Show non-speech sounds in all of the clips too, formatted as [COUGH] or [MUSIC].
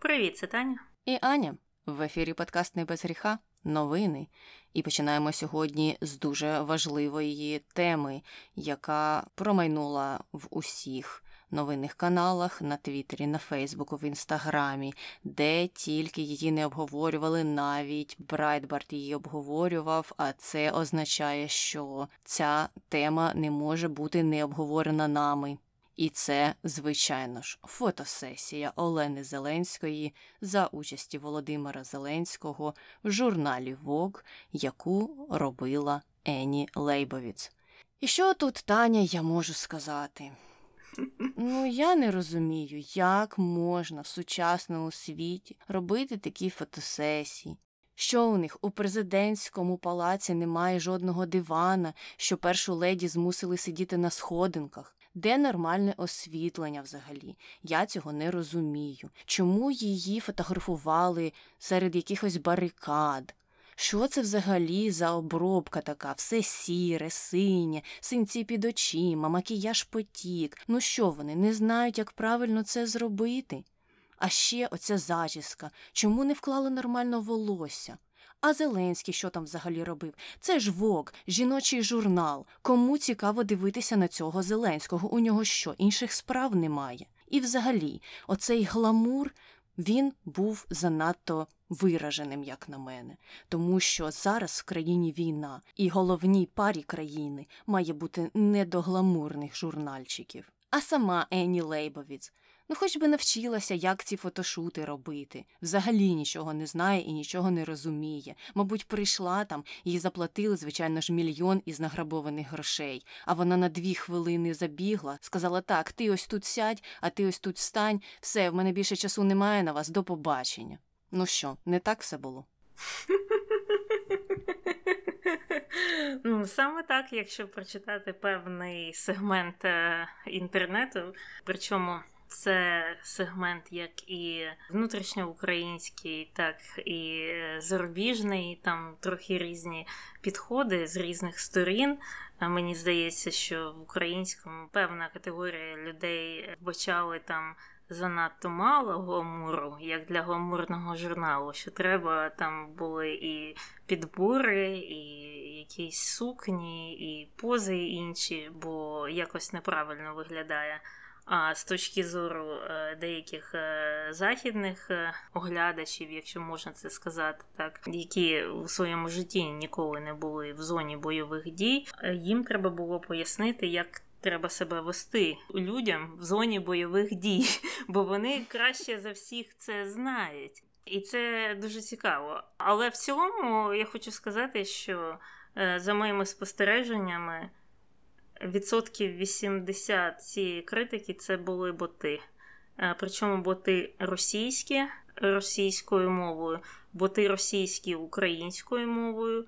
Привіт, це Таня. І Аня в ефірі подкаст «Не без гріха. Новини. І починаємо сьогодні з дуже важливої теми, яка промайнула в усіх новинних каналах на Твіттері, на Фейсбуку, в Інстаграмі, де тільки її не обговорювали, навіть Брайтбарт її обговорював. А це означає, що ця тема не може бути не обговорена нами. І це, звичайно ж, фотосесія Олени Зеленської за участі Володимира Зеленського в журналі Vogue, яку робила Ені Лейбовіц. І що тут, Таня, я можу сказати? Ну, я не розумію, як можна в сучасному світі робити такі фотосесії. Що у них у президентському палаці немає жодного дивана, що першу леді змусили сидіти на сходинках. Де нормальне освітлення взагалі? Я цього не розумію. Чому її фотографували серед якихось барикад? Що це взагалі за обробка така? Все сіре, синє, синці під очима, макіяж потік. Ну що вони не знають, як правильно це зробити? А ще оця зачіска. Чому не вклали нормально волосся? А Зеленський що там взагалі робив? Це ж Вок, жіночий журнал. Кому цікаво дивитися на цього Зеленського? У нього що, інших справ немає? І взагалі, оцей гламур він був занадто вираженим, як на мене, тому що зараз в країні війна, і головній парі країни має бути не до гламурних журнальчиків. А сама Ені Лейбовіц Ну, хоч би навчилася, як ці фотошути робити. Взагалі нічого не знає і нічого не розуміє. Мабуть, прийшла там, їй заплатили, звичайно ж, мільйон із награбованих грошей. А вона на дві хвилини забігла, сказала: так, ти ось тут сядь, а ти ось тут стань. Все, в мене більше часу немає на вас, до побачення. Ну що, не так все було? Ну, Саме так, якщо прочитати певний сегмент е, інтернету, причому це сегмент як і внутрішньоукраїнський, так і зарубіжний. Там трохи різні підходи з різних сторін. Мені здається, що в українському певна категорія людей вбачали там. Занадто мало гламуру, як для гламурного журналу, що треба там були і підбори, і якісь сукні, і пози інші, бо якось неправильно виглядає. А з точки зору е, деяких е, західних е, оглядачів, якщо можна це сказати, так які у своєму житті ніколи не були в зоні бойових дій, їм треба було пояснити, як. Треба себе вести людям в зоні бойових дій, [LAUGHS] бо вони краще за всіх це знають, і це дуже цікаво. Але в цілому я хочу сказати, що за моїми спостереженнями відсотків 80 цієї критики це були боти. Е, причому боти російські російською мовою, боти російські українською мовою,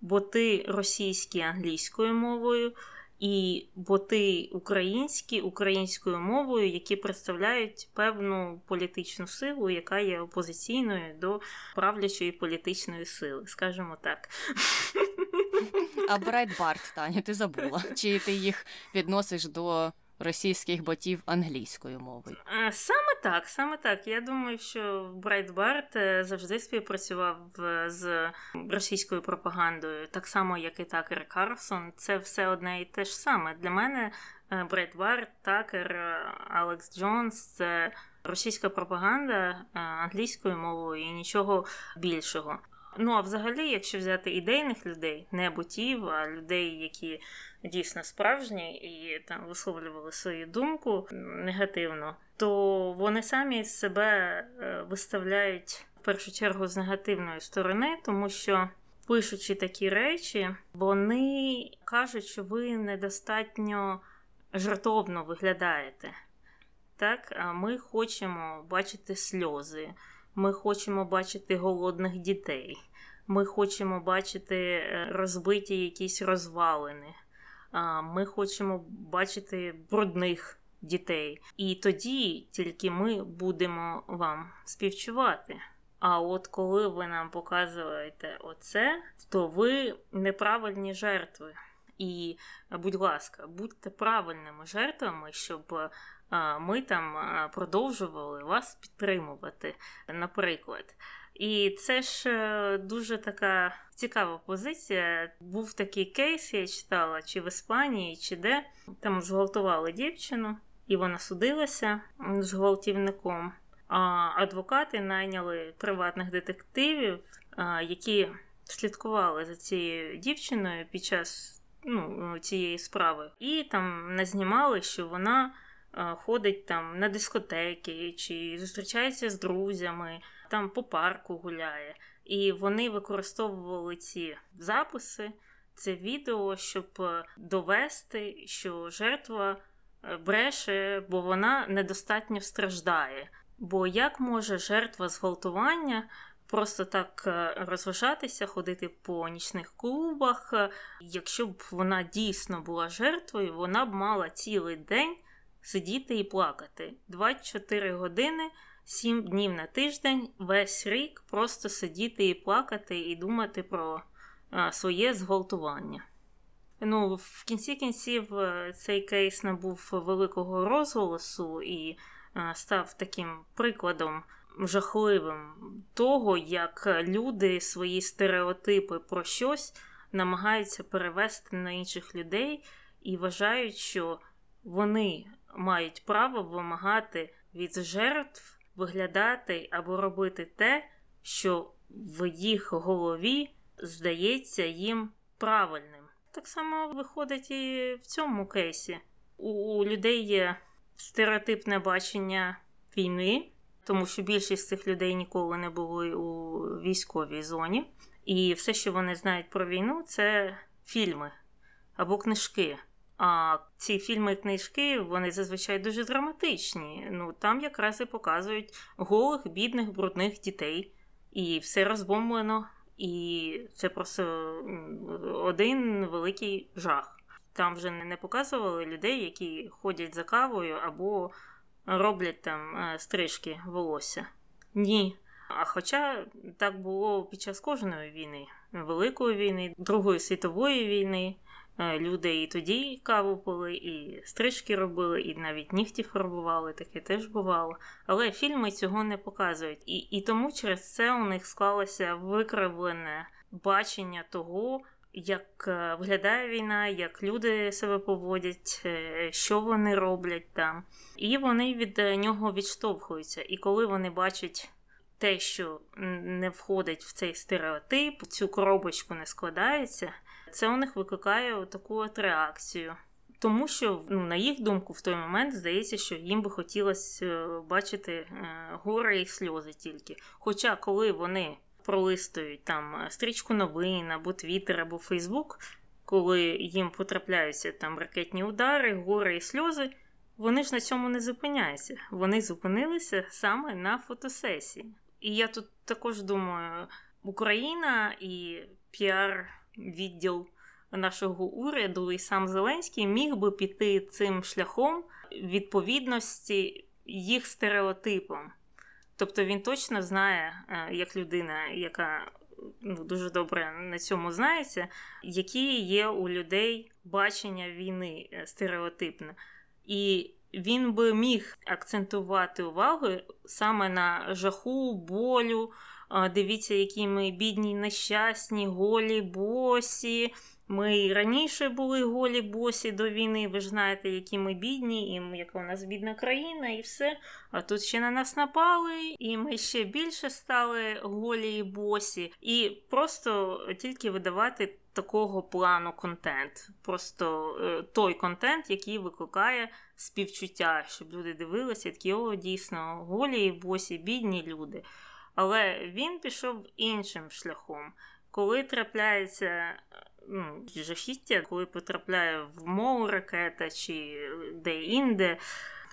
боти російські англійською мовою. І боти українські українською мовою, які представляють певну політичну силу, яка є опозиційною до правлячої політичної сили, скажімо так. [LAUGHS] А Брайтбарт, Таня, ти забула. Чи ти їх відносиш до російських ботів англійською мовою? Е, саме так, саме так. Я думаю, що Брайтбарт е, завжди співпрацював е, з російською пропагандою, так само, як і Такер Карлсон. Це все одне і те ж саме. Для мене Брайтбарт, Такер, Алекс Джонс це. Російська пропаганда англійською мовою і нічого більшого. Ну а взагалі, якщо взяти ідейних людей, не ботів, а людей, які дійсно справжні і там висловлювали свою думку негативно, то вони самі себе е, виставляють в першу чергу з негативної сторони, тому що. Пишучи такі речі, вони кажуть, що ви недостатньо жартовно виглядаєте. Так, ми хочемо бачити сльози, ми хочемо бачити голодних дітей. Ми хочемо бачити е, розбиті якісь розвалини. Ми хочемо бачити брудних дітей. І тоді тільки ми будемо вам співчувати. А от коли ви нам показуєте оце, то ви неправильні жертви. І, будь ласка, будьте правильними жертвами, щоб ми там продовжували вас підтримувати, наприклад. І це ж е, дуже така цікава позиція. Був такий кейс, я читала, чи в Іспанії, чи де там зґвалтували дівчину, і вона судилася з гвалтівником. А адвокати найняли приватних детективів, які слідкували за цією дівчиною під час ну, цієї справи, і там назнімали, що вона ходить там на дискотеки чи зустрічається з друзями, там по парку гуляє. І вони використовували ці записи, це відео, щоб е, довести, що жертва е, бреше, бо вона недостатньо страждає. Бо як може жертва зґвалтування просто так е, розважатися, ходити по нічних клубах? Якщо б вона дійсно була жертвою, вона б мала цілий день сидіти і плакати 24 години. Сім днів на тиждень, весь рік просто сидіти і плакати, і думати про своє зґвалтування. Ну, В кінці кінців е, цей кейс набув великого розголосу і а, став таким прикладом жахливим того, як люди свої стереотипи про щось намагаються перевести на інших людей і вважають, що вони мають право вимагати від жертв виглядати або робити те, що в їх голові здається їм правильним. Так само виходить і в цьому кейсі. У людей є стереотипне бачення війни, тому що більшість цих людей ніколи не були у військовій зоні. І все, що вони знають про війну, це фільми або книжки. А ці фільми і книжки вони зазвичай дуже драматичні. Ну там якраз і показують голих, бідних, брудних дітей, і все розбомблено, і це просто один великий жах. Там вже не показували людей, які ходять за кавою або роблять там е, стрижки волосся. Ні. А хоча так було під час кожної війни, Великої війни, Другої світової війни. Е, люди і тоді каву пили, і стрижки робили, і навіть нігті фарбували, таке теж бувало. Але фільми цього не показують. І, і тому через це у них склалося викривлене бачення того. Як е, виглядає війна, як люди себе поводять, е, що вони роблять там, і вони від нього відштовхуються. І коли вони бачать те, що не входить в цей стереотип, цю коробочку не складається, це у них викликає таку от реакцію. Тому що, ну, на їх думку, в той момент здається, що їм би хотілося е, бачити е, горе і сльози тільки. Хоча, коли вони пролистують там е, стрічку новин або Твіттер, або Фейсбук, коли їм потрапляються там ракетні удари, горе і сльози, вони ж на цьому не зупиняються. Вони зупинилися саме на фотосесії. І я тут також думаю, Україна і піар відділ нашого уряду і сам Зеленський міг би піти цим шляхом відповідності їх стереотипам. Тобто він точно знає, е, як людина, яка ну, дуже добре на цьому знається, які є у людей бачення війни е, стереотипне. І він би міг акцентувати увагу саме на жаху, болю. Дивіться, які ми бідні, нещасні, голі, босі. Ми раніше були голі босі до війни. Ви ж знаєте, які ми бідні, і яка у нас бідна країна, і все. А тут ще на нас напали, і ми ще більше стали голі і босі. І просто тільки видавати такого плану контент. Просто е, той контент, який викликає співчуття, щоб люди дивилися, такі о, дійсно, голі і босі, бідні люди. Але він пішов іншим шляхом. Коли трапляється ну, жахіття, коли потрапляє в мову ракета чи де-інде,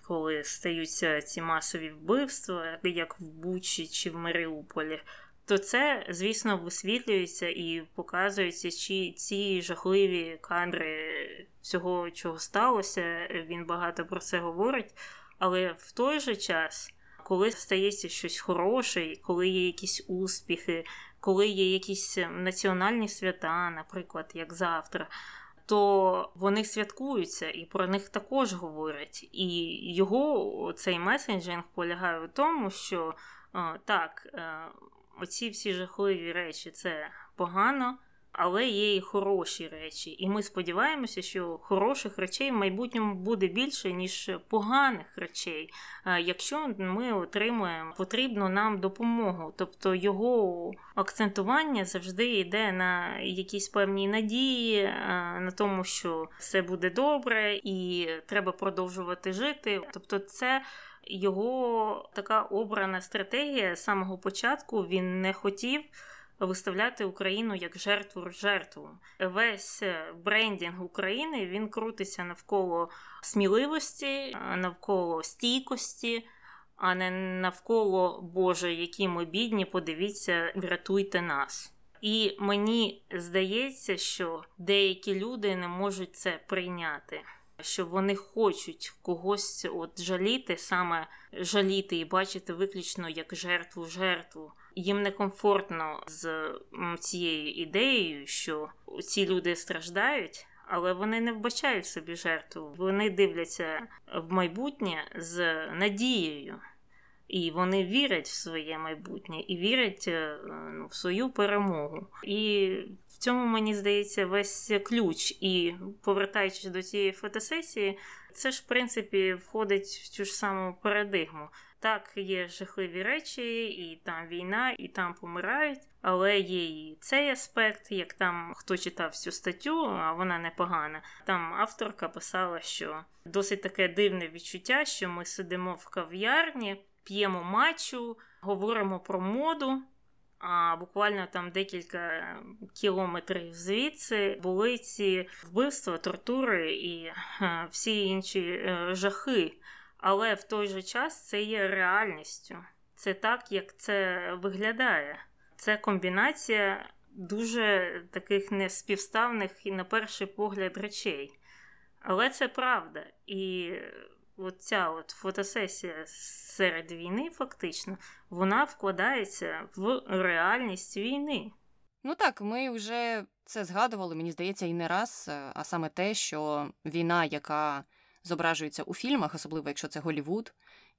коли стаються ці масові вбивства, як в Бучі чи в Маріуполі, то це, звісно, висвітлюється і показується, чи ці жахливі кадри всього, чого сталося. Він багато про це говорить. Але в той же час, коли стається щось хороше, коли є якісь успіхи, коли є якісь національні свята, наприклад, як завтра, то вони святкуються і про них також говорять. І його цей месенджинг полягає в тому, що так, е, оці всі жахливі речі це погано але є і хороші речі. І ми сподіваємося, що хороших речей в майбутньому буде більше, ніж поганих речей, якщо ми отримуємо потрібну нам допомогу. Тобто його акцентування завжди йде на якісь певні надії, на тому, що все буде добре і треба продовжувати жити. Тобто, це. Його така обрана стратегія з самого початку він не хотів виставляти Україну як жертву жертву. Весь е, брендінг України він крутиться навколо сміливості, навколо стійкості. А не навколо Боже, які ми бідні, подивіться, врятуйте нас. І мені здається, що деякі люди не можуть це прийняти, що вони хочуть когось от жаліти, саме жаліти і бачити виключно як жертву жертву їм некомфортно з цією ідеєю, що ці люди страждають. Але вони не вбачають собі жертву. Вони дивляться в майбутнє з надією, і вони вірять в своє майбутнє і вірять е, ну, в свою перемогу. І в цьому мені здається весь ключ. І повертаючись до цієї фотосесії, це ж в принципі входить в цю ж саму парадигму. Так, є жахливі речі, і там війна, і там помирають, але є і цей аспект, як там хто читав цю статтю, а вона непогана. Там авторка писала, що досить таке дивне відчуття, що ми сидимо в кав'ярні, п'ємо матчу, говоримо про моду. А буквально там декілька кілометрів звідси були ці вбивства, тортури і всі інші е, жахи. Але в той же час це є реальністю. Це так, як це виглядає. Це комбінація дуже таких неспівставних і на перший погляд речей. Але це правда. І оця от фотосесія серед війни, фактично, вона вкладається в реальність війни. Ну так, ми вже це згадували, мені здається, і не раз, а саме те, що війна, яка зображується у фільмах, особливо якщо це Голівуд,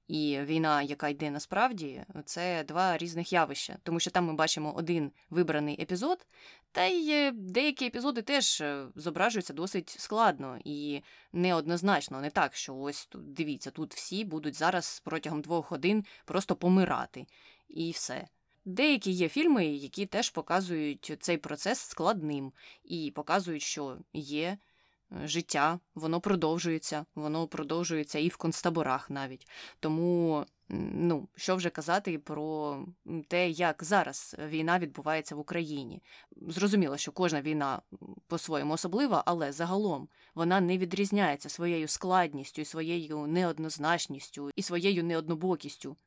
і війна, яка йде насправді, це два різних явища, тому що там ми бачимо один вибраний епізод, та й е, деякі епізоди теж е, зображуються досить складно і неоднозначно, не так, що ось тут дивіться, тут всі будуть зараз протягом двох годин просто помирати, і все. Деякі є фільми, які теж показують цей процес складним і показують, що є життя, воно продовжується, воно продовжується і в концтаборах навіть. Тому, ну, що вже казати про те, як зараз війна відбувається в Україні. Зрозуміло, що кожна війна по-своєму особлива, але загалом вона не відрізняється своєю складністю, своєю неоднозначністю і своєю неоднобокістю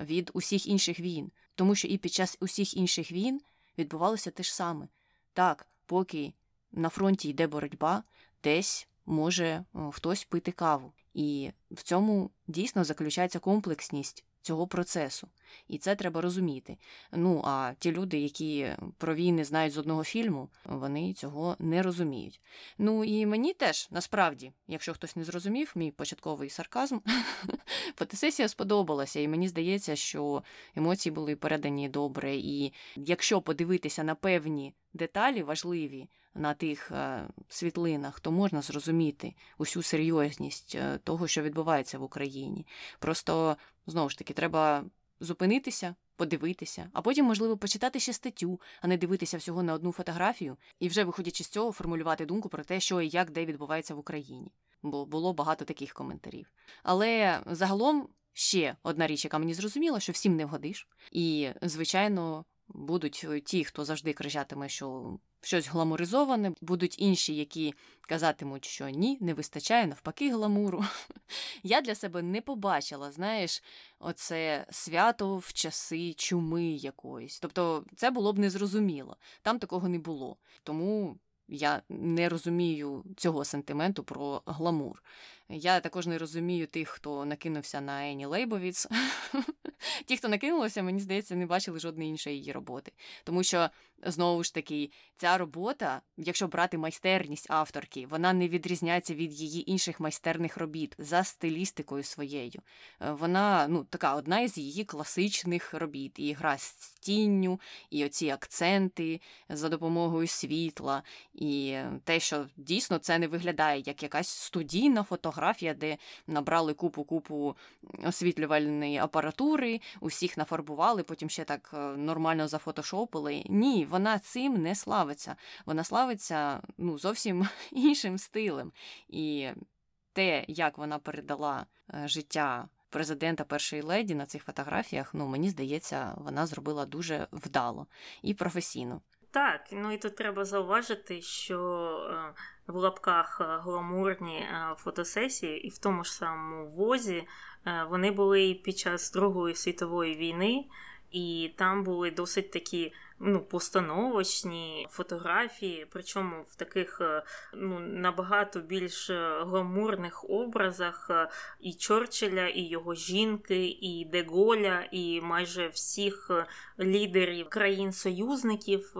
від усіх інших війн. Тому що і під час усіх інших війн відбувалося те ж саме. Так, поки на фронті йде боротьба, десь може е, хтось пити каву. І в цьому дійсно заключається комплексність цього процесу. І це треба розуміти. Ну а ті люди, які про війни знають з одного фільму, вони цього не розуміють. Ну і мені теж насправді, якщо хтось не зрозумів, мій початковий сарказм, [LAUGHS] фотосесія сподобалася, і мені здається, що емоції були передані добре. І якщо подивитися на певні деталі важливі, на тих е, світлинах, то можна зрозуміти усю серйозність е, того, що відбувається в Україні. Просто знову ж таки треба зупинитися, подивитися, а потім, можливо, почитати ще статтю, а не дивитися всього на одну фотографію, і вже, виходячи з цього, формулювати думку про те, що і як де відбувається в Україні. Бо було багато таких коментарів. Але загалом ще одна річ, яка мені зрозуміла, що всім не вгодиш. І, звичайно, будуть ті, хто завжди кричатиме, що щось гламуризоване, будуть інші, які казатимуть, що ні, не вистачає навпаки гламуру. [LAUGHS] Я для себе не побачила, знаєш, оце свято в часи чуми якоїсь. Тобто це було б незрозуміло. Там такого не було. Тому. Я не розумію цього сентименту про гламур. Я також не розумію тих, хто накинувся на Ені Лейбовіц. [LAUGHS] Ті, хто накинулися, мені здається, не бачили жодної іншої її роботи. Тому що, знову ж таки, ця робота, якщо брати майстерність авторки, вона не відрізняється від її інших майстерних робіт за стилістикою своєю. Е, вона ну, така одна із її класичних робіт. І гра з тінню, і оці акценти за допомогою світла, і те, що дійсно це не виглядає як якась студійна фотографія, де набрали купу-купу освітлювальної апаратури, усіх нафарбували, потім ще так е, нормально зафотошопили. Ні, вона цим не славиться. Вона славиться ну, зовсім [LAUGHS] іншим стилем. І те, як вона передала е, життя президента першої леді на цих фотографіях, ну мені здається, вона зробила дуже вдало і професійно. Так, ну і тут треба зауважити, що е, в лапках гламурні фотосесії, і в тому ж самому возі вони були під час Другої світової війни, і там були досить такі ну, постановочні фотографії, причому в таких е, ну, набагато більш е, гламурних образах е, і Чорчилля, і його жінки, і Деголя, і майже всіх лідерів країн-союзників.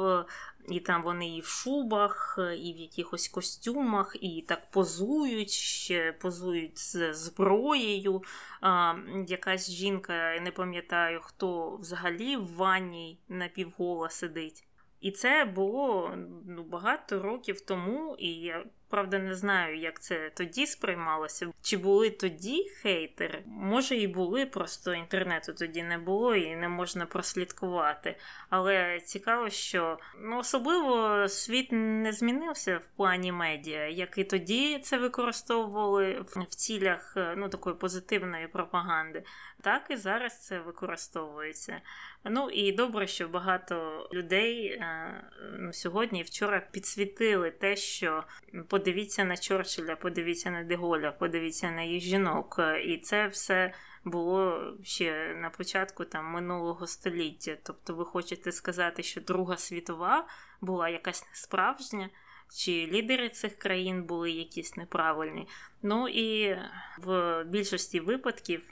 І там вони і в шубах, і в якихось костюмах, і так позують, ще позують з зброєю. А, Якась жінка, я не пам'ятаю, хто взагалі в ванні напівгола сидить. І це було ну, багато років тому, і я правда не знаю, як це тоді сприймалося. Чи були тоді хейтери? Може, і були, просто інтернету тоді не було і не можна прослідкувати. Але цікаво, що ну, особливо світ не змінився в плані медіа, як і тоді це використовували в цілях ну, такої позитивної пропаганди, так і зараз це використовується. Ну і добре, що багато людей е, ну, сьогодні і вчора підсвітили те, що подивіться на Чорчилля, подивіться на Деголя, подивіться на їх жінок. І це все було ще на початку там минулого століття. Тобто, ви хочете сказати, що Друга світова була якась несправжня. Чи лідери цих країн були якісь неправильні. Ну і в більшості випадків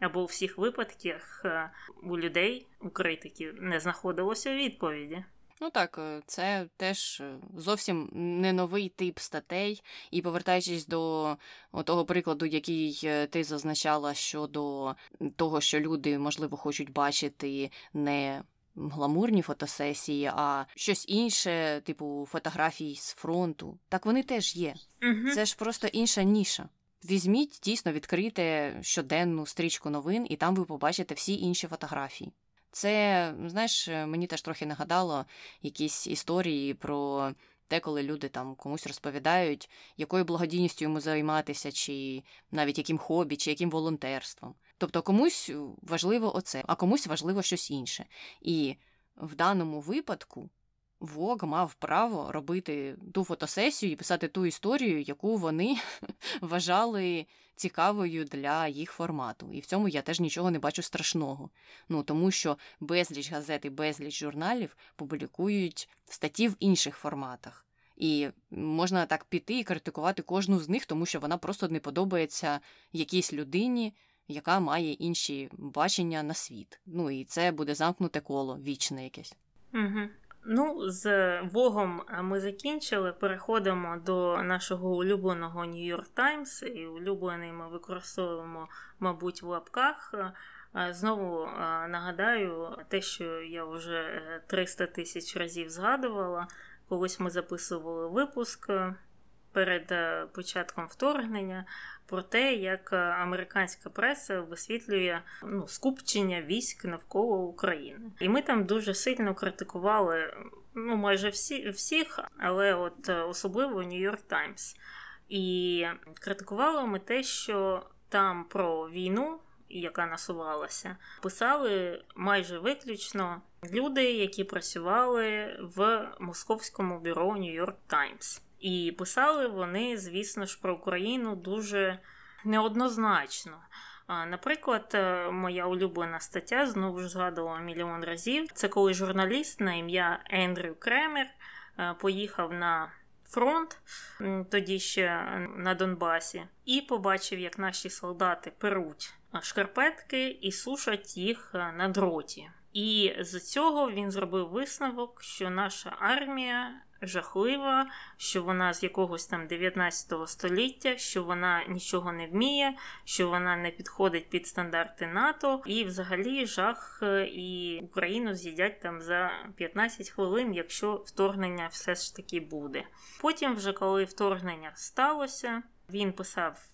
або у всіх випадках е, у людей, у критиків, не знаходилося відповіді. Ну так, е, це теж е, зовсім не новий тип статей. І повертаючись до того прикладу, який ти зазначала щодо того, що люди, можливо, хочуть бачити не гламурні фотосесії, а щось інше, типу фотографій з фронту. Так вони теж є. Угу. Це ж просто інша ніша. Візьміть дійсно відкрите щоденну стрічку новин, і там ви побачите всі інші фотографії. Це, знаєш, мені теж трохи нагадало якісь історії про те, коли люди там комусь розповідають, якою благодійністю йому займатися, чи навіть яким хобі, чи яким волонтерством. Тобто комусь важливо оце, а комусь важливо щось інше. І в даному випадку Вог мав право робити ту фотосесію і писати ту історію, яку вони [LAUGHS] вважали цікавою для їх формату. І в цьому я теж нічого не бачу страшного. Ну тому що безліч газет і безліч журналів публікують статті в інших форматах. І можна так піти і критикувати кожну з них, тому що вона просто не подобається якійсь людині, яка має інші бачення на світ. Ну і це буде замкнуте коло вічне якесь. Угу. Ну, з Вогом ми закінчили. Переходимо до нашого улюбленого New York Times. І улюблений ми використовуємо, мабуть, в лапках. Знову нагадаю те, що я вже 300 тисяч разів згадувала. Колись ми записували випуск перед е, початком вторгнення про те, як е, американська преса висвітлює ну, скупчення військ навколо України. І ми там дуже сильно критикували ну, майже всі, всіх, але от е, особливо Нью-Йорк Таймс. І критикували ми те, що там про війну. Яка насувалася, писали майже виключно люди, які працювали в московському бюро Нью-Йорк Таймс. І писали вони, звісно ж, про Україну дуже неоднозначно. Наприклад, е, моя улюблена стаття знову ж згадувала мільйон разів. Це коли журналіст на ім'я Ендрю Кремер е, поїхав на фронт, тоді ще на Донбасі, і побачив, як наші солдати перуть шкарпетки і сушать їх на дроті. І з цього він зробив висновок, що наша армія жахлива, що вона з якогось там 19 століття, що вона нічого не вміє, що вона не підходить під стандарти НАТО, і взагалі жах е, і Україну з'їдять там за 15 хвилин, якщо вторгнення все ж таки буде. Потім, вже коли вторгнення сталося, він писав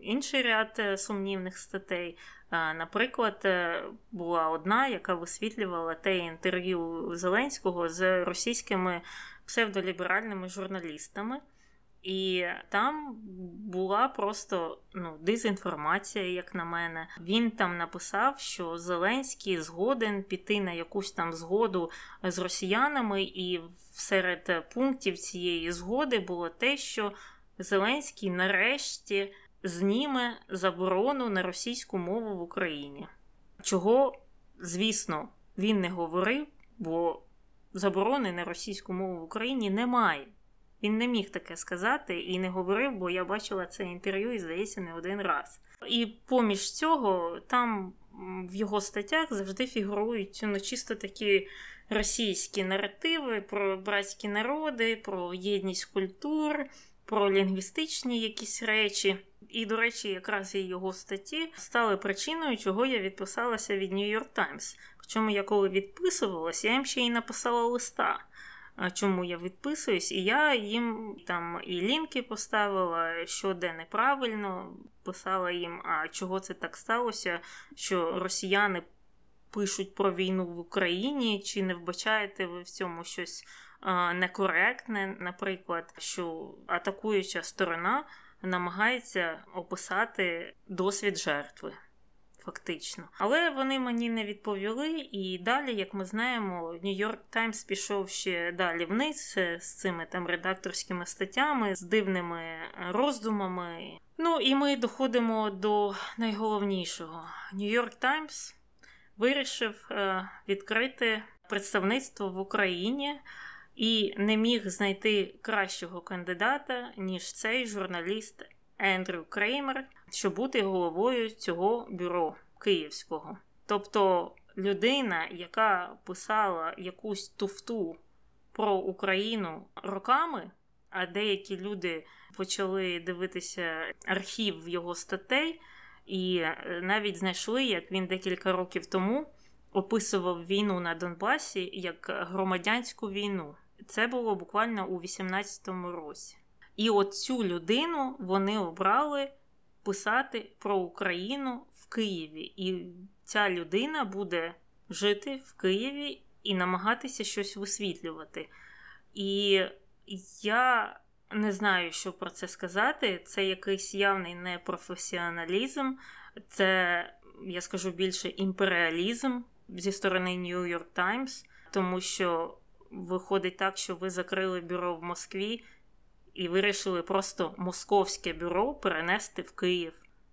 інший ряд е, сумнівних статей. Наприклад, е, була одна, яка висвітлювала те інтерв'ю Зеленського з російськими псевдоліберальними журналістами. І там була просто ну, дезінформація, як на мене. Він там написав, що Зеленський згоден піти на якусь там згоду з росіянами, і серед пунктів цієї згоди було те, що Зеленський нарешті зніме заборону на російську мову в Україні. Чого, звісно, він не говорив, бо заборони на російську мову в Україні немає. Він не міг таке сказати і не говорив, бо я бачила це інтерв'ю і, здається, не один раз. І поміж цього, там в його статтях завжди фігурують ну, чисто такі російські наративи про братські народи, про єдність культур, про лінгвістичні якісь речі. І, до речі, якраз і його статті стали причиною, чого я відписалася від New York Times. Причому я коли відписувалася, я їм ще й написала листа. Чому я відписуюсь, і я їм там і лінки поставила, що де неправильно, писала їм, а чого це так сталося, що росіяни пишуть про війну в Україні, чи не вбачаєте ви в цьому щось некоректне, наприклад, що атакуюча сторона намагається описати досвід жертви. Фактично, але вони мені не відповіли. І далі, як ми знаємо, Нью-Йорк Таймс пішов ще далі вниз з цими там редакторськими статтями, з дивними роздумами. Ну і ми доходимо до найголовнішого. Нью-Йорк Таймс вирішив е, відкрити представництво в Україні і не міг знайти кращого кандидата, ніж цей журналіст Ендрю Креймер, щоб бути головою цього бюро київського. Тобто людина, яка писала якусь туфту про Україну роками, а деякі люди почали дивитися архів його статей, і е, навіть знайшли, як він декілька років тому описував війну на Донбасі як громадянську війну. Це було буквально у 18-му році. І от цю людину вони обрали писати про Україну в Києві. І ця людина буде жити в Києві і намагатися щось висвітлювати. І я не знаю, що про це сказати. Це якийсь явний непрофесіоналізм, це, я скажу більше, імперіалізм зі сторони York Times, тому що виходить так, що ви закрили бюро в Москві і вирішили просто московське бюро перенести в Київ.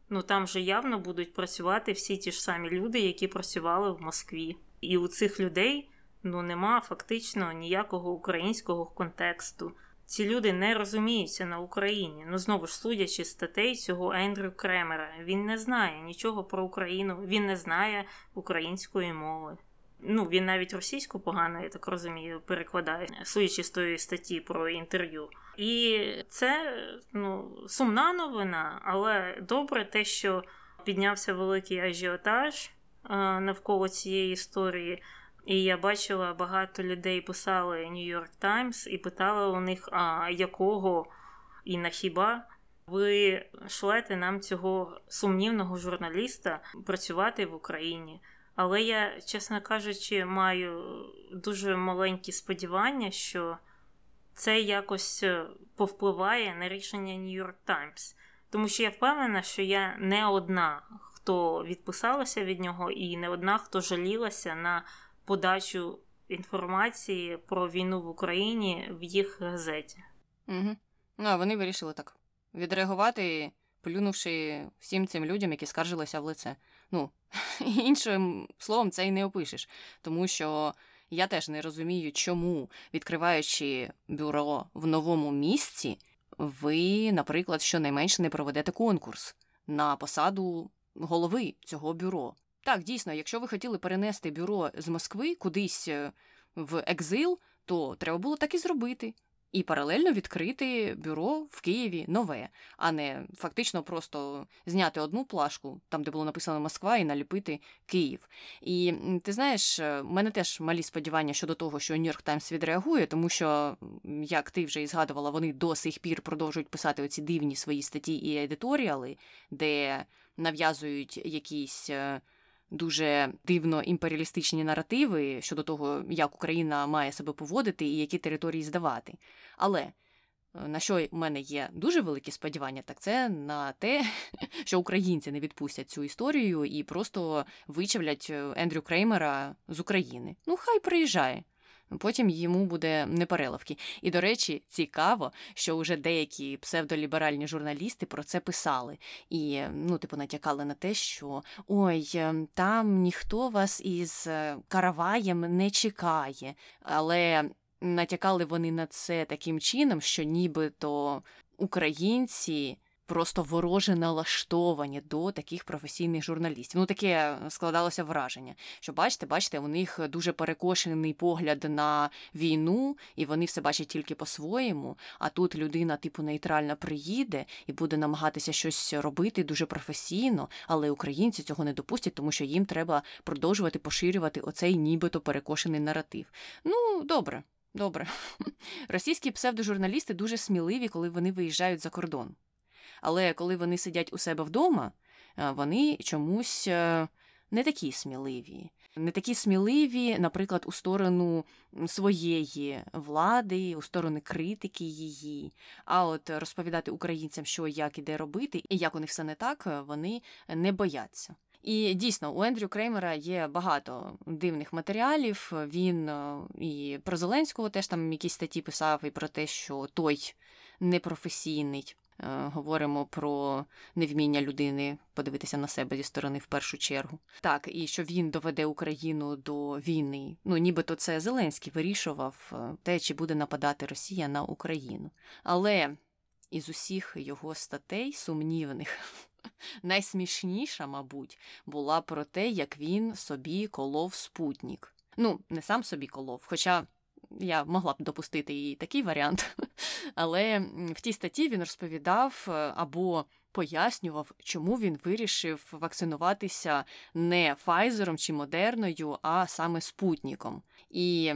Ну там же явно будуть працювати всі ті ж самі люди, які працювали в Москві. І у цих людей ну нема фактично ніякого українського контексту. Ці люди не розуміються на Україні. Ну знову ж судячи статей цього Ендрю Кремера, він не знає нічого про Україну, він не знає української мови. Ну, він навіть російську погано, я так розумію, перекладає, судячи з тої статті про інтерв'ю. І це ну, сумна новина, але добре те, що піднявся великий ажіотаж навколо цієї історії. І я бачила, багато людей писали New York Times і питали у них, а якого і на хіба ви шлете нам цього сумнівного журналіста працювати в Україні. Але я, чесно кажучи, маю дуже маленькі сподівання, що це якось е, повпливає на рішення York Times. Тому що я впевнена, що я не одна, хто відписалася від нього, і не одна, хто жалілася на подачу інформації про війну в Україні в їх газеті. Угу. Ну, а вони вирішили так відреагувати, плюнувши всім цим людям, які скаржилися в лице. Ну, [LAUGHS] іншим словом, це й не опишеш, тому що Я теж не розумію, чому, відкриваючи бюро в новому місці, ви, наприклад, щонайменше не проведете конкурс на посаду голови цього бюро. Так, дійсно, якщо ви хотіли перенести бюро з Москви кудись е, в екзил, то треба було так і зробити. І паралельно відкрити бюро в Києві нове, а не фактично просто зняти одну плашку, там де було написано Москва, і наліпити Київ. І ти знаєш, е, в мене теж малі сподівання щодо того, що Нью-Йорк Таймс відреагує, тому що, як ти вже і згадувала, вони до сих пір продовжують писати оці дивні свої статті і едиторіали, де нав'язують якісь. Дуже дивно імперіалістичні наративи щодо того, як Україна має себе поводити і які території здавати. Але е, на що в мене є дуже великі сподівання, так це на те, [LAUGHS] що українці не відпустять цю історію і просто вичавлять е, Ендрю Креймера з України. Ну, хай приїжджає потім йому буде непереливки. І, до речі, цікаво, що вже деякі псевдоліберальні журналісти про це писали і ну, типу, натякали на те, що ой, ем, там ніхто вас із е, караваєм не чекає. Але натякали вони на це таким чином, що нібито українці просто вороже налаштовані до таких професійних журналістів. Ну, таке складалося враження. Що бачите, бачите, у них дуже перекошений погляд на війну, і вони все бачать тільки по-своєму. А тут людина, типу, нейтральна приїде і буде намагатися щось робити дуже професійно, але українці цього не допустять, тому що їм треба продовжувати поширювати оцей нібито перекошений наратив. Ну, добре. Добре, [LAUGHS] російські псевдожурналісти дуже сміливі, коли вони виїжджають за кордон. Але коли вони сидять у себе вдома, е, вони чомусь е, не такі сміливі. Не такі сміливі, наприклад, у сторону своєї влади, у сторони критики її. А от розповідати українцям, що як іде робити, і як у них все не так, е, вони не бояться. І дійсно, у Ендрю Креймера є багато дивних матеріалів. Він і про Зеленського теж там якісь статті писав, і про те, що той непрофесійний. Е, говоримо про невміння людини подивитися на себе зі сторони в першу чергу. Так, і що він доведе Україну до війни. Ну, нібито це Зеленський вирішував е, те, чи буде нападати Росія на Україну. Але із усіх його статей сумнівних. [LAUGHS] Найсмішніша, мабуть, була про те, як він собі колов спутник. Ну, не сам собі колов, хоча я могла б допустити і такий варіант. [LAUGHS] Але в тій статті він розповідав е, або пояснював, чому він вирішив вакцинуватися не Файзером чи Модерною, а саме спутником. І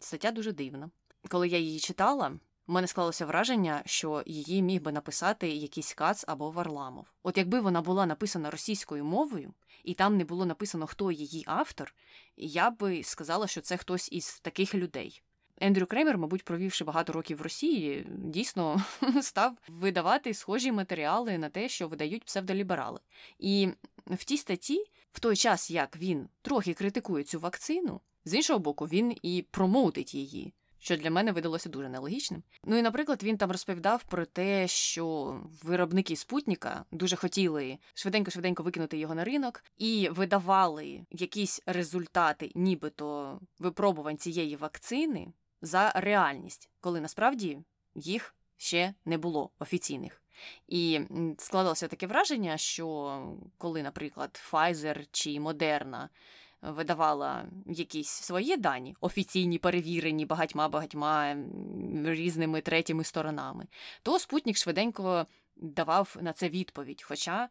стаття дуже дивна. Коли я її читала, у мене склалося враження, що її міг би написати якийсь Кац або Варламов. От якби вона була написана російською мовою, і там не було написано, хто її автор, я би сказала, що це хтось із таких людей. Ендрю Кремер, мабуть, провівши багато років в Росії, дійсно [LAUGHS] став видавати схожі матеріали на те, що видають псевдоліберали. І в тій статті, в той час як він трохи критикує цю вакцину, з іншого боку, він і промоутить її що для мене видалося дуже нелогічним. Ну і, наприклад, він там розповідав про те, що виробники спутника дуже хотіли швиденько-швиденько викинути його на ринок і видавали якісь результати, нібито випробувань цієї вакцини за реальність, коли насправді їх ще не було офіційних. І складалося таке враження, що коли, наприклад, Pfizer чи Moderna видавала якісь свої дані, офіційні, перевірені багатьма багатьма різними третіми сторонами, то Спутник швиденько давав на це відповідь. Хоча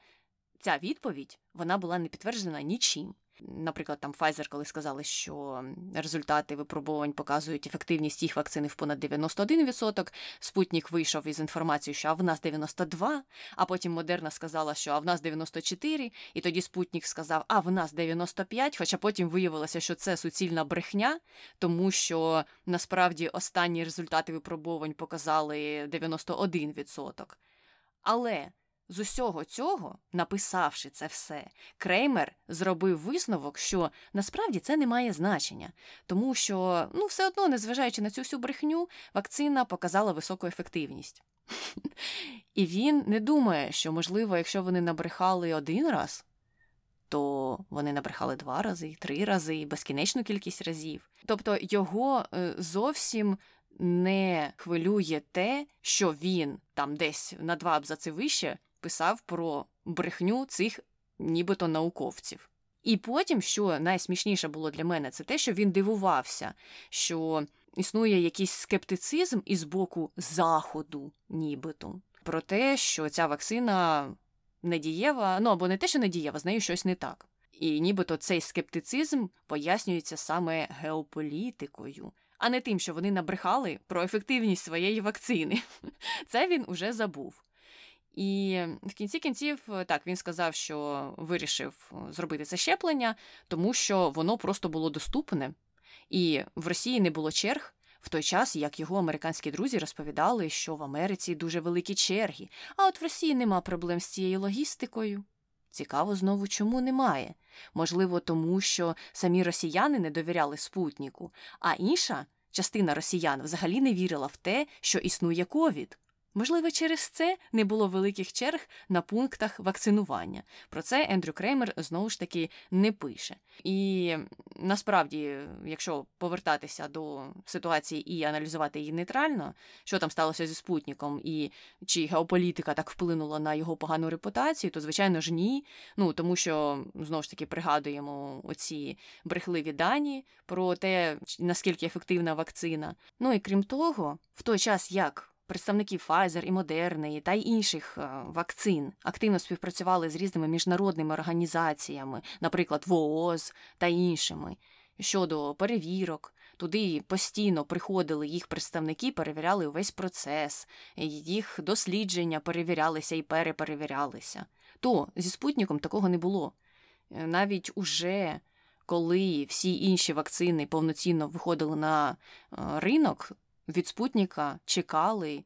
ця відповідь вона була не підтверджена нічим. Наприклад, там Pfizer, коли сказали, що результати випробувань показують ефективність їх вакцини в понад 91%, Спутник вийшов із інформацією, що а в нас 92%, а потім Модерна сказала, що а в нас 94%, і тоді Спутник сказав, а в нас 95%, хоча потім виявилося, що це суцільна брехня, тому що насправді останні результати випробувань показали 91%. Але з усього цього, написавши це все, Креймер зробив висновок, що насправді це не має значення, тому що, ну, все одно, незважаючи на цю всю брехню, вакцина показала високу ефективність. І він не думає, що, можливо, якщо вони набрехали один раз, то вони набрехали два рази, три рази, безкінечну кількість разів. Тобто його е, зовсім не хвилює те, що він там десь на два абзаци вище писав про брехню цих нібито науковців. І потім, що найсмішніше було для мене, це те, що він дивувався, що існує якийсь скептицизм із боку Заходу, нібито, про те, що ця вакцина не дієва, ну або не те, що не дієва, з нею щось не так. І нібито цей скептицизм пояснюється саме геополітикою, а не тим, що вони набрехали про ефективність своєї вакцини. [LAUGHS] Це він уже забув. І в кінці кінців так він сказав, що вирішив зробити це щеплення, тому що воно просто було доступне, і в Росії не було черг. В той час, як його американські друзі розповідали, що в Америці дуже великі черги, а от в Росії нема проблем з цією логістикою. Цікаво знову, чому немає. Можливо, тому що самі росіяни не довіряли спутнику, а інша частина росіян взагалі не вірила в те, що існує ковід. Можливо, через це не було великих черг на пунктах вакцинування. Про це Ендрю Креймер знову ж таки не пише. І насправді, якщо повертатися до ситуації і аналізувати її нейтрально, що там сталося зі спутником, і чи геополітика так вплинула на його погану репутацію, то звичайно ж ні. Ну тому що знову ж таки пригадуємо оці брехливі дані про те, наскільки ефективна вакцина. Ну і крім того, в той час як представників Pfizer і Moderna та й інших е, вакцин активно співпрацювали з різними міжнародними організаціями, наприклад, ВООЗ та іншими, щодо перевірок. Туди постійно приходили їх представники, перевіряли увесь процес, їх дослідження перевірялися і переперевірялися. То зі спутником такого не було. Е, навіть уже коли всі інші вакцини повноцінно виходили на е, ринок, від спутника чекали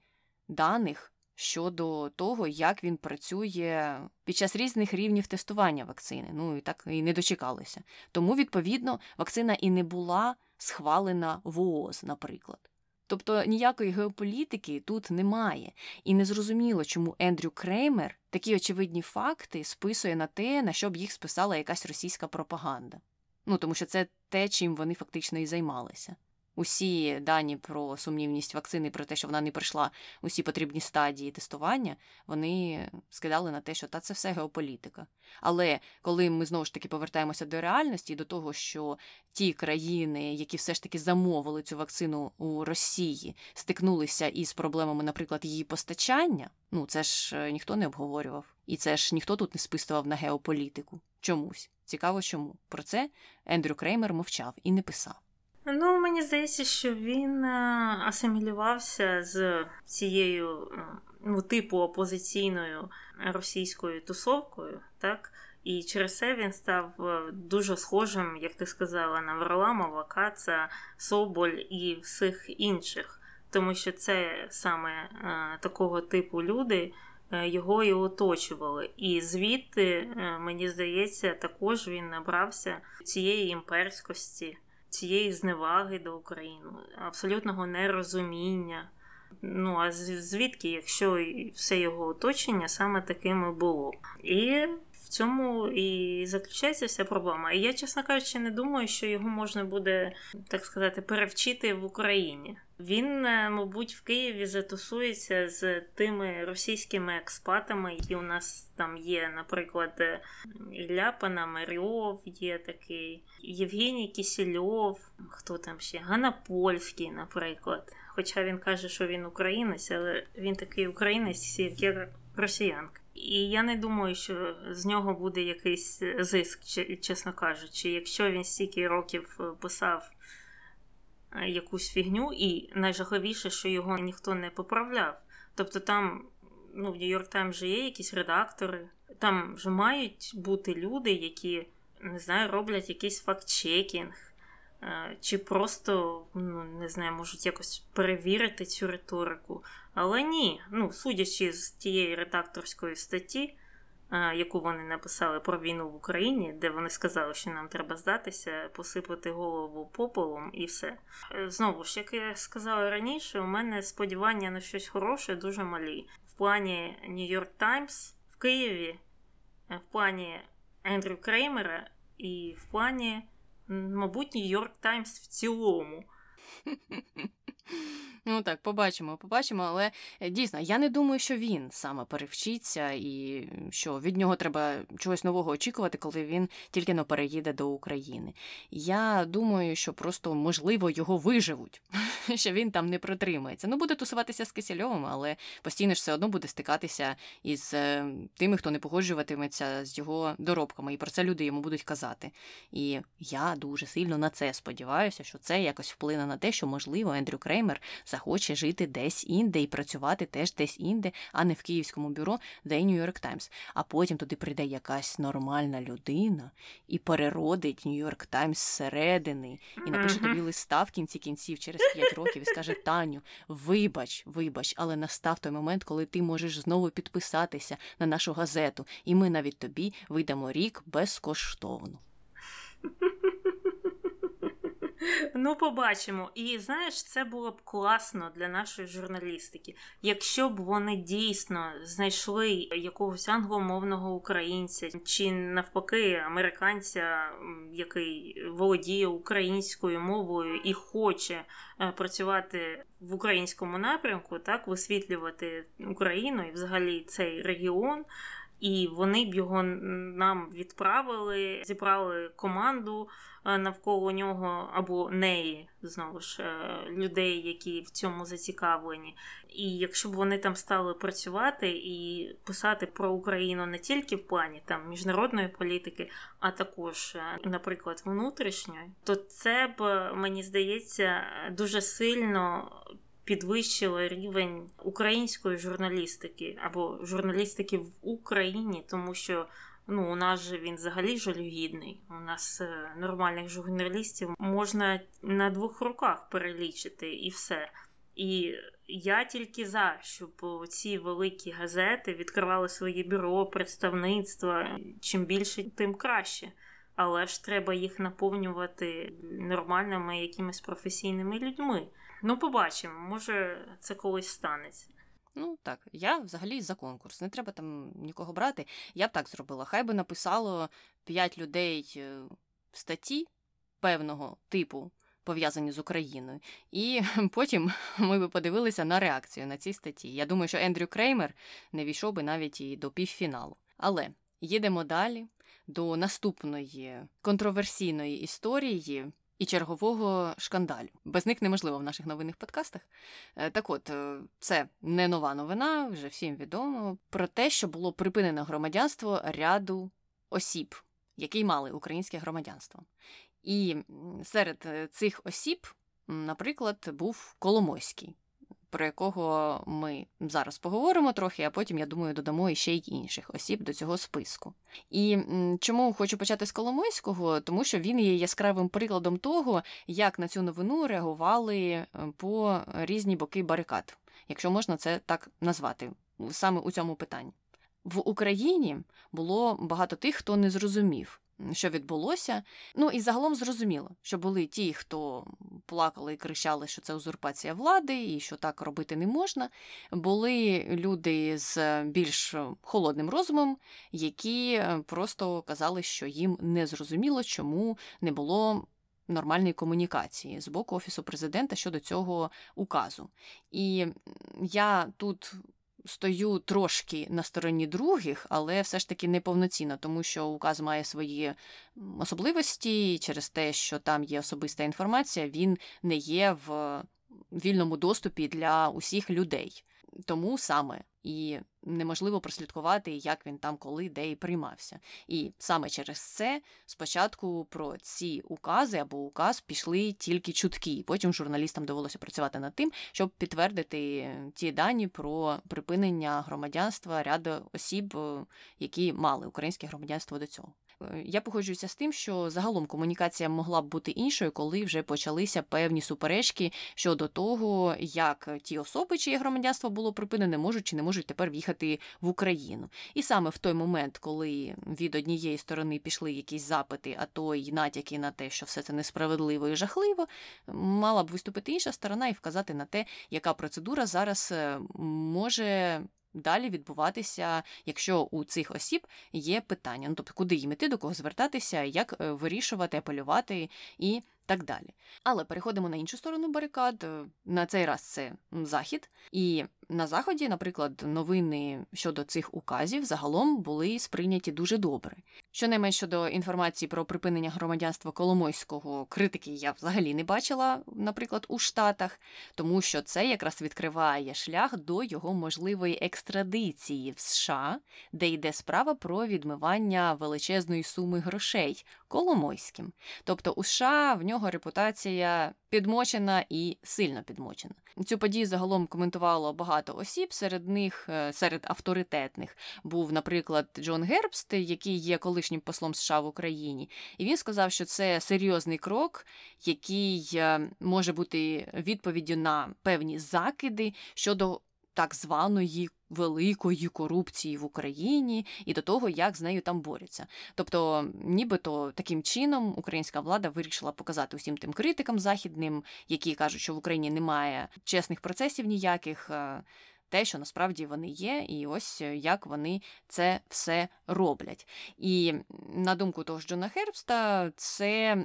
даних щодо того, як він працює під час різних рівнів тестування вакцини. Ну і так і не дочекалися. Тому, відповідно, вакцина і не була схвалена в ООЗ, наприклад. Тобто ніякої геополітики тут немає, і незрозуміло, чому Ендрю Креймер такі очевидні факти списує на те, на що б їх списала якась російська пропаганда. Ну тому що це те, чим вони фактично і займалися усі дані про сумнівність вакцини, про те, що вона не пройшла усі потрібні стадії тестування, вони скидали на те, що та це все геополітика. Але коли ми знову ж таки повертаємося до реальності, до того, що ті країни, які все ж таки замовили цю вакцину у Росії, стикнулися із проблемами, наприклад, її постачання, ну це ж е, ніхто не обговорював, і це ж ніхто тут не списував на геополітику. Чомусь цікаво, чому про це Ендрю Креймер мовчав і не писав. Ну, мені здається, що він е, асимілювався з цією ну, типу опозиційною російською тусовкою, так? І через це він став е, дуже схожим, як ти сказала, на Варламова, Каца, Соболь і всіх інших. Тому що це саме е, такого типу люди його і оточували. І звідти, мені здається, також він набрався цієї імперськості цієї зневаги до України, абсолютного нерозуміння. Ну, а звідки, якщо все його оточення саме таким і було? І в цьому і заключається вся проблема. І я, чесно кажучи, не думаю, що його можна буде, так сказати, перевчити в Україні. Він, е, мабуть, в Києві затусується з тими російськими експатами, які у нас там є, наприклад, е, Ілля Пономарьов є такий, Євгеній Кісільов, хто там ще? Ганна Польський, наприклад. Хоча він каже, що він українець, але він такий українець, як росіянка. І я не думаю, що з нього буде якийсь зиск, чесно кажучи. Якщо він стільки років е, писав якусь фігню, і найжахливіше, що його ніхто не поправляв. Тобто там ну, в Нью-Йорк Таймс вже є якісь редактори, там вже мають бути люди, які не знаю, роблять якийсь факт-чекінг. Е, чи просто, ну, не знаю, можуть якось перевірити цю риторику. Але ні, ну, судячи з тієї редакторської статті, яку вони написали про війну в Україні, де вони сказали, що нам треба здатися, посипати голову попелом і все. Е, знову ж, як я сказала раніше, у мене сподівання на щось хороше дуже малі. В плані New York Times в Києві, е, в плані Ендрю Креймера і в плані, мабуть, Нью-Йорк Таймс в цілому. [LAUGHS] [LAUGHS] Ну так, побачимо, побачимо, але е, дійсно, я не думаю, що він саме перевчиться, і що від нього треба чогось нового очікувати, коли він тільки не переїде до України. Я думаю, що просто можливо його виживуть, [LAUGHS] що він там не протримається. Ну, буде тусуватися з Кисельовим, але постійно ж все одно буде стикатися із е, тими, хто не погоджуватиметься з його доробками, і про це люди йому будуть казати. І я дуже сильно на це сподіваюся, що це якось вплине на те, що можливо Ендрю Креймер захоче жити десь інде і працювати теж десь інде, а не в київському бюро The New York Times. А потім туди прийде якась нормальна людина і переродить New York Times зсередини, і напише тобі листа в кінці кінців через 5 років і скаже: Таню, вибач, вибач, але настав той момент, коли ти можеш знову підписатися на нашу газету, і ми навіть тобі видамо рік безкоштовно. [LAUGHS] Ну, побачимо. І знаєш, це було б класно для нашої журналістики, якщо б вони дійсно знайшли якогось англомовного українця чи навпаки американця, який володіє українською мовою і хоче е, працювати в українському напрямку, так висвітлювати Україну і взагалі цей регіон. І вони б його нам відправили, зібрали команду. Е, навколо нього або неї, знову ж е, людей, які в цьому зацікавлені. І якщо б вони там стали працювати і писати про Україну не тільки в плані там міжнародної політики, а також, е, наприклад, внутрішньої, то це б мені здається дуже сильно. Підвищило рівень української журналістики або журналістики в Україні, тому що Ну, у нас же він взагалі жалюгідний. У нас е, нормальних журналістів можна на двох руках перелічити і все. І я тільки за, щоб ці великі газети відкривали свої бюро, представництва. Чим більше, тим краще. Але ж треба їх наповнювати нормальними якимись професійними людьми. Ну, побачимо, може це колись станеться. Ну так, я взагалі за конкурс. Не треба там нікого брати. Я б так зробила. Хай би написало п'ять людей е, в статті певного типу, пов'язані з Україною, і [LAUGHS] потім ми би подивилися на реакцію на ці статті. Я думаю, що Ендрю Креймер не війшов би навіть і до півфіналу. Але їдемо далі до наступної контроверсійної історії і чергового шкандалю. Без них неможливо в наших новинних подкастах. Е, так от, е, це не нова новина, вже всім відомо про те, що було припинено громадянство ряду осіб, які мали українське громадянство. І серед е, цих осіб, наприклад, був Коломойський про якого ми зараз поговоримо трохи, а потім, я думаю, додамо іще й інших осіб до цього списку. І чому хочу почати з Коломойського? Тому що він є яскравим прикладом того, як на цю новину реагували е, по різні боки барикад, якщо можна це так назвати, саме у цьому питанні. В Україні було багато тих, хто не зрозумів, що відбулося. Ну і загалом зрозуміло, що були ті, хто плакали і кричали, що це узурпація влади і що так робити не можна. Були люди з більш холодним розумом, які е, просто казали, що їм не зрозуміло, чому не було. Нормальної комунікації з боку офісу президента щодо цього указу, і я тут стою трошки на стороні других, але все ж таки неповноцінно, тому що указ має свої особливості, і через те, що там є особиста інформація, він не є в вільному доступі для усіх людей. Тому саме і неможливо прослідкувати, як він там, коли, де і приймався. І саме через це спочатку про ці укази або указ пішли тільки чутки. Потім журналістам довелося працювати над тим, щоб підтвердити ті дані про припинення громадянства ряду осіб, е, які мали українське громадянство до цього. Е, я погоджуюся з тим, що загалом комунікація могла б бути іншою, коли вже почалися певні суперечки щодо того, як ті особи, чиє громадянство було припинене, можуть чи не можуть тепер в'їхати в Україну. І саме в той момент, коли від однієї сторони пішли якісь запити, а то й натяки на те, що все це несправедливо і жахливо, мала б виступити інша сторона і вказати на те, яка процедура зараз е, може далі відбуватися, якщо у цих осіб є питання. Ну тобто, куди їм іти, до кого звертатися, як е, вирішувати, апелювати і так далі. Але переходимо на іншу сторону барикад. На цей раз це захід, і на заході, наприклад, новини щодо цих указів загалом були сприйняті дуже добре. Щонайменш щодо інформації про припинення громадянства Коломойського критики я взагалі не бачила, наприклад, у Штатах, тому що це якраз відкриває шлях до його можливої екстрадиції в США, де йде справа про відмивання величезної суми грошей Коломойським. Тобто у США в нього репутація підмочена і сильно підмочена. Цю подію загалом коментувало багато осіб. Серед них, е, серед авторитетних, був, наприклад, Джон Гербст, який є колишнім послом США в Україні, і він сказав, що це серйозний крок, який е, може бути відповіддю на певні закиди щодо так званої великої корупції в Україні і до того, як з нею там борються. Тобто, нібито таким чином українська влада вирішила показати усім тим критикам західним, які кажуть, що в Україні немає чесних процесів ніяких. Е, те, що насправді вони є, і ось як вони це все роблять. І на думку того ж Джона Хербста, це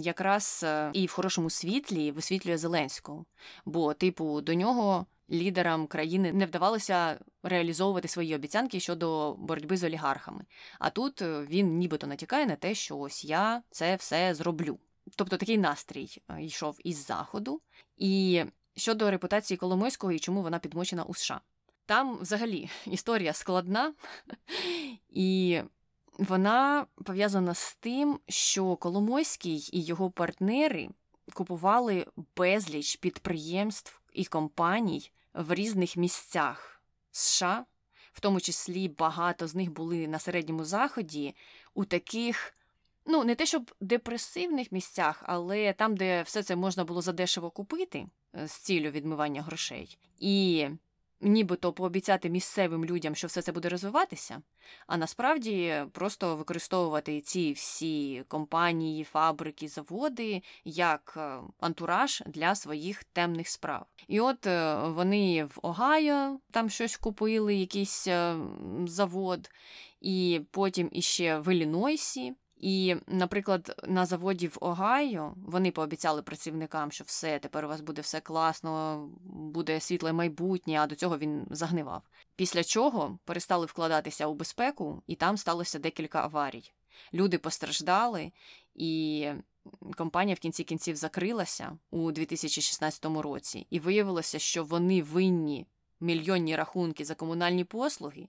якраз е, і в хорошому світлі висвітлює Зеленського, бо, типу, до нього лідерам країни не вдавалося реалізовувати свої обіцянки щодо боротьби з олігархами. А тут е, він нібито натякає на те, що ось я це все зроблю. Тобто такий настрій е, йшов із заходу. І щодо репутації Коломойського і чому вона підмочена у США. Там взагалі [LAUGHS] історія складна, і вона пов'язана з тим, що Коломойський і його партнери купували безліч підприємств і компаній в різних місцях США, в тому числі багато з них були на середньому заході, у таких, ну, не те, щоб депресивних місцях, але там, де все це можна було задешево купити е, з цілю відмивання грошей. І нібито пообіцяти місцевим людям, що все це буде розвиватися, а насправді просто використовувати ці всі компанії, фабрики, заводи як е, антураж для своїх темних справ. І от е, вони в Огайо там щось купили, якийсь е, завод, і потім іще в Іллінойсі. І, наприклад, на заводі в Огайо вони пообіцяли працівникам, що все, тепер у вас буде все класно, буде світле майбутнє, а до цього він загнивав. Після чого перестали вкладатися у безпеку, і там сталося декілька аварій. Люди постраждали, і компанія в кінці кінців закрилася у 2016 році, і виявилося, що вони винні мільйонні рахунки за комунальні послуги,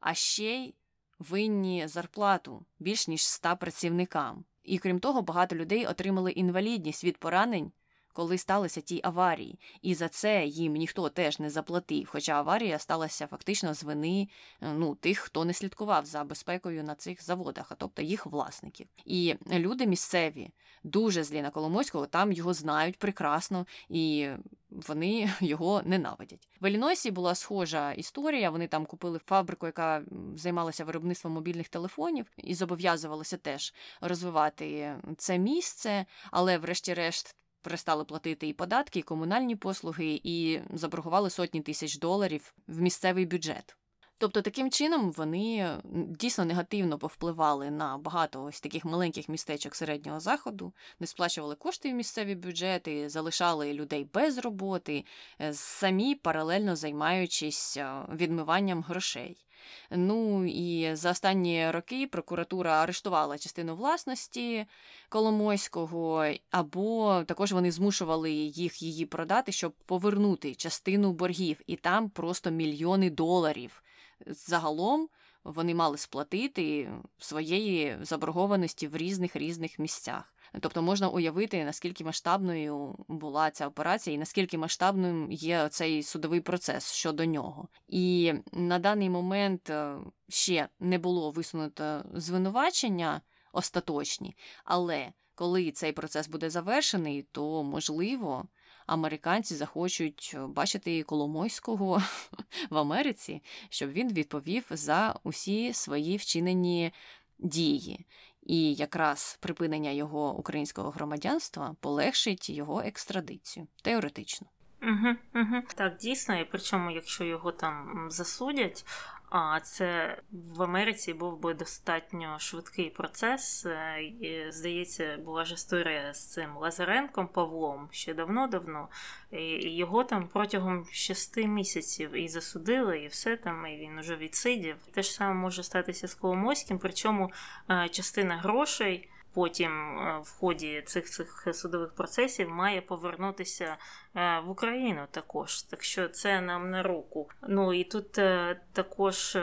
а ще й винні зарплату більш ніж 100 працівникам. І крім того, багато людей отримали інвалідність від поранень, коли сталися ті аварії. І за це їм ніхто теж не заплатив. Хоча аварія сталася фактично з вини е, ну, тих, хто не слідкував за безпекою на цих заводах, а тобто їх власників. І люди місцеві дуже злі на Коломойського, там його знають прекрасно і вони [LAUGHS] його ненавидять. В Елінойсі була схожа історія. Вони там купили фабрику, яка займалася виробництвом мобільних телефонів, і зобов'язувалися теж розвивати це місце, але, врешті-решт. Перестали платити і податки, і комунальні послуги, і заборгували сотні тисяч доларів в місцевий бюджет. Тобто таким чином вони дійсно негативно повпливали на багато ось таких маленьких містечок середнього заходу, не сплачували кошти в місцеві бюджети, залишали людей без роботи, е, самі паралельно займаючись е, відмиванням грошей. Ну і за останні роки прокуратура арештувала частину власності Коломойського, або також вони змушували їх її продати, щоб повернути частину боргів, і там просто мільйони доларів загалом вони мали сплатити своєї заборгованості в різних різних місцях. Тобто можна уявити, наскільки масштабною була ця операція, і наскільки масштабним є цей судовий процес щодо нього. І на даний момент е, ще не було висунуто звинувачення остаточні, але коли цей процес буде завершений, то можливо американці захочуть е, бачити Коломойського [LAUGHS] в Америці, щоб він відповів за усі свої вчинені дії. І якраз припинення його українського громадянства полегшить його екстрадицію теоретично. Угу, угу. Так, дійсно, і причому, якщо його там засудять, а це в Америці був би достатньо швидкий процес. Е, і, Здається, була ж історія з цим Лазаренком Павлом ще давно-давно. І Його там протягом шести місяців і засудили, і все там, і він уже відсидів. Те ж саме може статися з Коломойським, причому е, частина грошей потім е, в ході цих цих судових процесів має повернутися е, в Україну також. Так що це нам на руку. Ну і тут е, також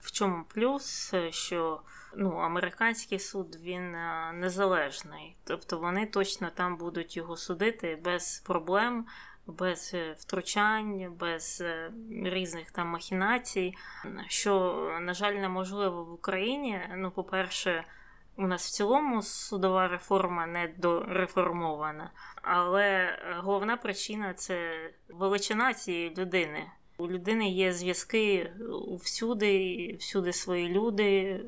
в чому плюс, що ну, американський суд він незалежний, тобто вони точно там будуть його судити без проблем. Без втручань, без різних там махінацій, що, на жаль, неможливо в Україні. Ну, по-перше, у нас в цілому судова реформа не дореформована, але е, головна причина це величина цієї людини. У людини є зв'язки всюди, всюди свої люди.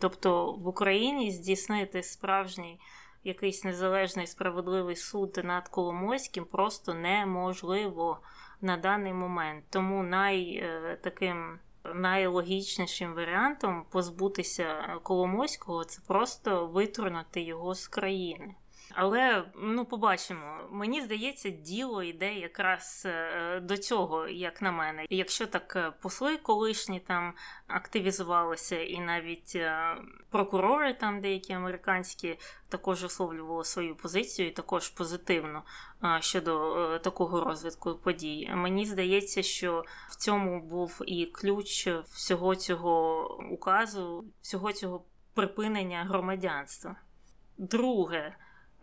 Тобто в Україні здійснити справжній якийсь незалежний справедливий суд над Коломойським просто неможливо на даний момент. Тому най е, таким найлогічнішим варіантом позбутися Коломойського це просто витронути його з країни. Але ну побачимо. Мені здається, діло йде якраз е, до цього, як на мене. Якщо так е, посли колишні там активізувалися, і навіть е, прокурори, там деякі американські, також висловлювали свою позицію, і також позитивно щодо такого розвитку подій. Мені здається, що в цьому був і ключ всього цього указу, всього цього припинення громадянства. Друге.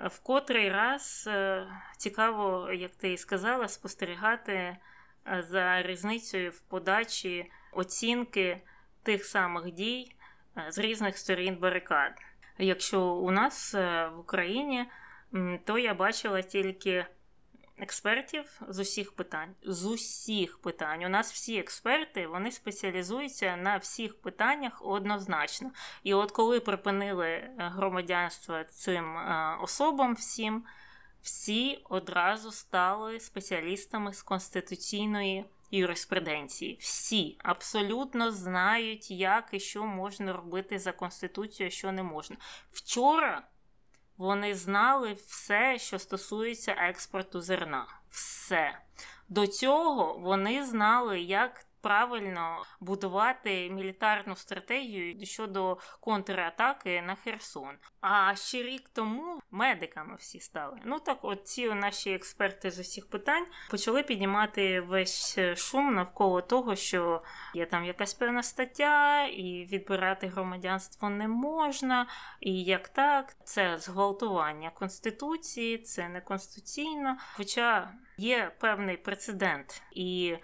В котрий раз е, цікаво, як ти і сказала, спостерігати е, за різницею в подачі оцінки тих самих дій е, з різних сторін барикад. Якщо у нас в Україні, то я бачила тільки експертів з усіх питань. З усіх питань. У нас всі експерти вони спеціалізуються на всіх питаннях однозначно. І от коли припинили е, громадянство цим е, особам всім, всі одразу стали спеціалістами з конституційної. Юриспруденції всі абсолютно знають, як і що можна робити за конституцією, а що не можна. Вчора вони знали все, що стосується експорту зерна. Все. До цього вони знали, як правильно будувати мілітарну стратегію щодо контратаки на Херсон. А ще рік тому медиками всі стали. Ну так, от ці наші експерти з усіх питань почали піднімати весь шум навколо того, що є там якась певна стаття, і відбирати громадянство не можна. І як так, це зґвалтування конституції, це не конституційно. Хоча є певний прецедент і.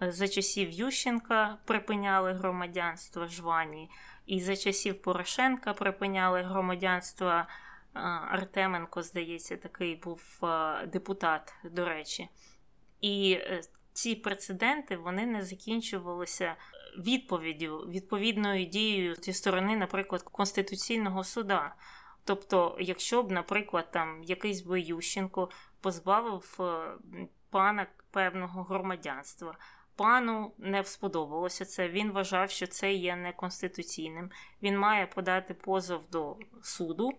За часів Ющенка припиняли громадянство жвані, і за часів Порошенка припиняли громадянство Артеменко, здається, такий був депутат, до речі. І е, ці прецеденти вони не закінчувалися відповіддю, відповідною дією зі сторони, наприклад, Конституційного суда. Тобто, якщо б, наприклад, там якийсь би Ющенко позбавив е, пана певного громадянства, Пану не сподобалося це. Він вважав, що це є неконституційним. Він має подати позов до суду,